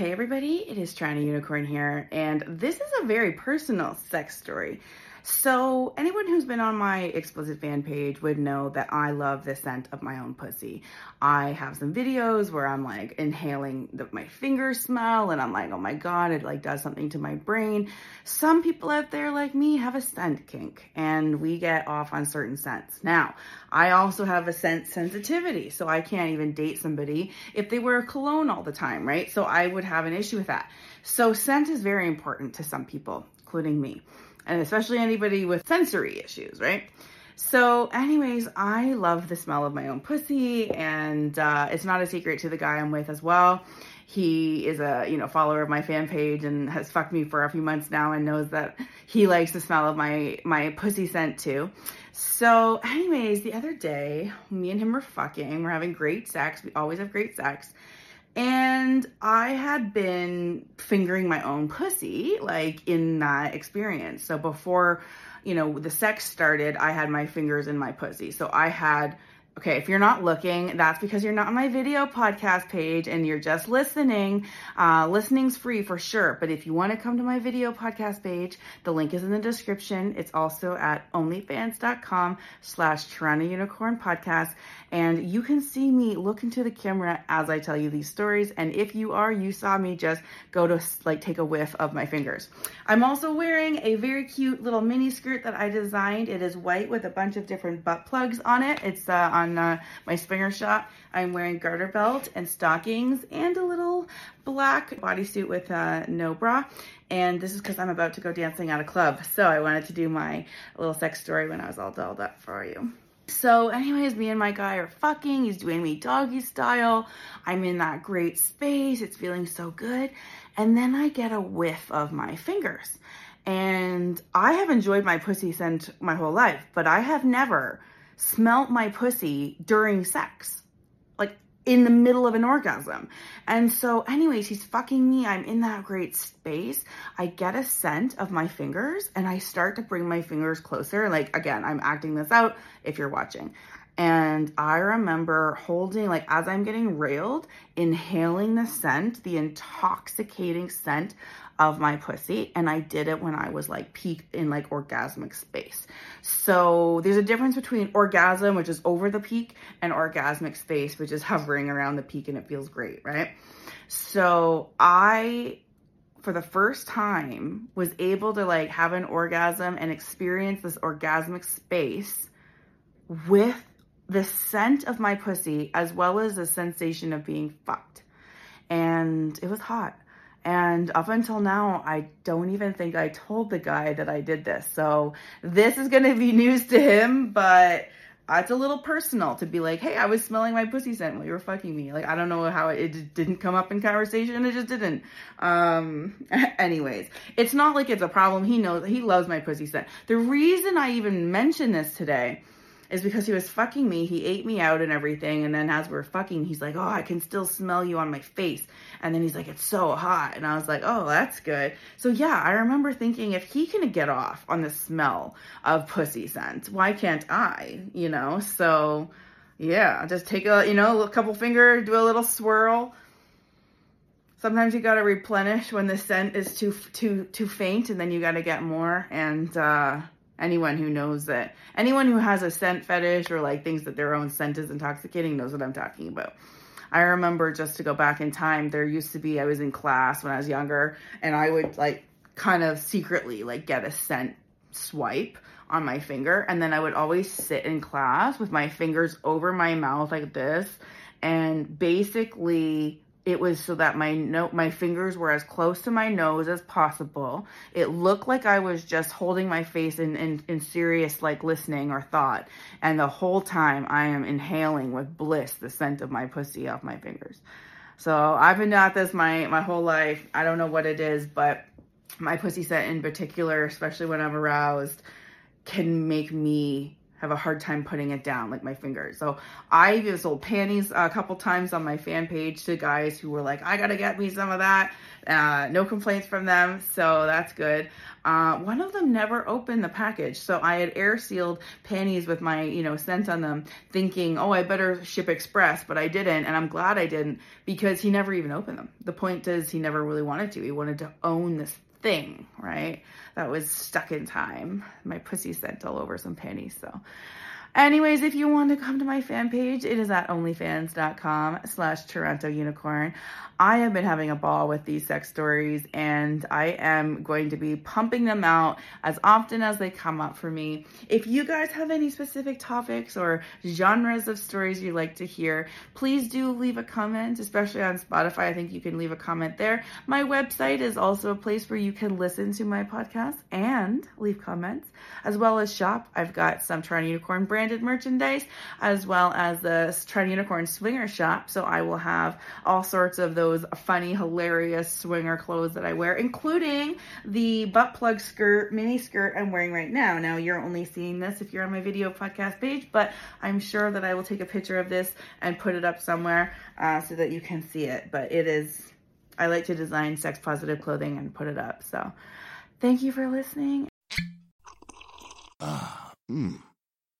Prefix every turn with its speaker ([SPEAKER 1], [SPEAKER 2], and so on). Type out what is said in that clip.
[SPEAKER 1] Hey everybody, it is Toronto Unicorn here, and this is a very personal sex story. So, anyone who's been on my explicit fan page would know that I love the scent of my own pussy. I have some videos where I'm like inhaling the, my fingers smell, and I'm like, oh my god, it like does something to my brain. Some people out there like me have a scent kink, and we get off on certain scents. Now, I also have a scent sensitivity, so I can't even date somebody if they wear a cologne all the time, right? So I would have an issue with that. So scent is very important to some people, including me and especially anybody with sensory issues, right? So, anyways, I love the smell of my own pussy, and uh, it's not a secret to the guy I'm with as well. He is a you know follower of my fan page and has fucked me for a few months now, and knows that he likes the smell of my my pussy scent too. So, anyways, the other day, me and him were fucking. We're having great sex. We always have great sex. And I had been fingering my own pussy, like in that experience. So before, you know, the sex started, I had my fingers in my pussy. So I had Okay, if you're not looking, that's because you're not on my video podcast page and you're just listening. Uh, listening's free for sure. But if you want to come to my video podcast page, the link is in the description. It's also at onlyfans.com slash Toronto Unicorn Podcast. And you can see me look into the camera as I tell you these stories. And if you are, you saw me just go to like take a whiff of my fingers. I'm also wearing a very cute little mini skirt that I designed. It is white with a bunch of different butt plugs on it. It's uh, on uh, my Swinger shop. I'm wearing garter belt and stockings and a little black bodysuit with uh, no bra. And this is because I'm about to go dancing at a club. So I wanted to do my little sex story when I was all dolled up for you. So, anyways, me and my guy are fucking. He's doing me doggy style. I'm in that great space. It's feeling so good. And then I get a whiff of my fingers. And I have enjoyed my pussy scent my whole life, but I have never smelt my pussy during sex, like in the middle of an orgasm. And so, anyways, he's fucking me. I'm in that great space. I get a scent of my fingers and I start to bring my fingers closer. Like, again, I'm acting this out if you're watching. And I remember holding, like, as I'm getting railed, inhaling the scent, the intoxicating scent of my pussy. And I did it when I was like peak in like orgasmic space. So there's a difference between orgasm, which is over the peak, and orgasmic space, which is hovering around the peak and it feels great, right? So I for the first time was able to like have an orgasm and experience this orgasmic space with the scent of my pussy as well as the sensation of being fucked. And it was hot. And up until now, I don't even think I told the guy that I did this. So this is going to be news to him, but it's a little personal to be like, hey, I was smelling my pussy scent while you were fucking me. Like, I don't know how it, didn't come up in conversation. It just didn't. Um, anyways, it's not like it's a problem. He knows, he loves my pussy scent. The reason I even mentioned this today is because he was fucking me. He ate me out and everything. And then as we are fucking, he's like, Oh, I can still smell you on my face. And then he's like, It's so hot. And I was like, Oh, that's good. So yeah, I remember thinking if he can get off on the smell of pussy scent, why can't I? You know? So yeah, just take a, you know, a couple finger, do a little swirl. Sometimes you gotta replenish when the scent is too too too faint, and then you gotta get more. And uh, anyone who knows that anyone who has a scent fetish or like thinks that their own scent is intoxicating knows what I'm talking about. I remember just to go back in time, there used to be I was in class when I was younger and I would like kind of secretly like get a scent swipe on my finger and then I would always sit in class with my fingers over my mouth like this and basically it was so that my no my fingers were as close to my nose as possible. It looked like I was just holding my face in, in, in serious like listening or thought. And the whole time I am inhaling with bliss the scent of my pussy off my fingers. So I've been at this my my whole life. I don't know what it is, but my pussy scent in particular, especially when I'm aroused, can make me have a hard time putting it down, like my fingers. So I sold panties a couple times on my fan page to guys who were like, I gotta get me some of that. Uh, no complaints from them, so that's good. Uh, one of them never opened the package, so I had air sealed panties with my, you know, scent on them, thinking, oh, I better ship express, but I didn't, and I'm glad I didn't because he never even opened them. The point is, he never really wanted to. He wanted to own this thing, right? That was stuck in time. My pussy scent all over some panties, so. Anyways, if you want to come to my fan page, it is at onlyfans.com slash Toronto Unicorn. I have been having a ball with these sex stories and I am going to be pumping them out as often as they come up for me. If you guys have any specific topics or genres of stories you'd like to hear, please do leave a comment, especially on Spotify. I think you can leave a comment there. My website is also a place where you can listen to my podcast and leave comments, as well as shop. I've got some Toronto Unicorn branded merchandise, as well as the Toronto Unicorn Swinger Shop. So I will have all sorts of those funny, hilarious swinger clothes that I wear, including the butt plug skirt, mini skirt I'm wearing right now. Now, you're only seeing this if you're on my video podcast page, but I'm sure that I will take a picture of this and put it up somewhere uh, so that you can see it. But it is, I like to design sex positive clothing and put it up. So thank you for listening.
[SPEAKER 2] Ah, mmm.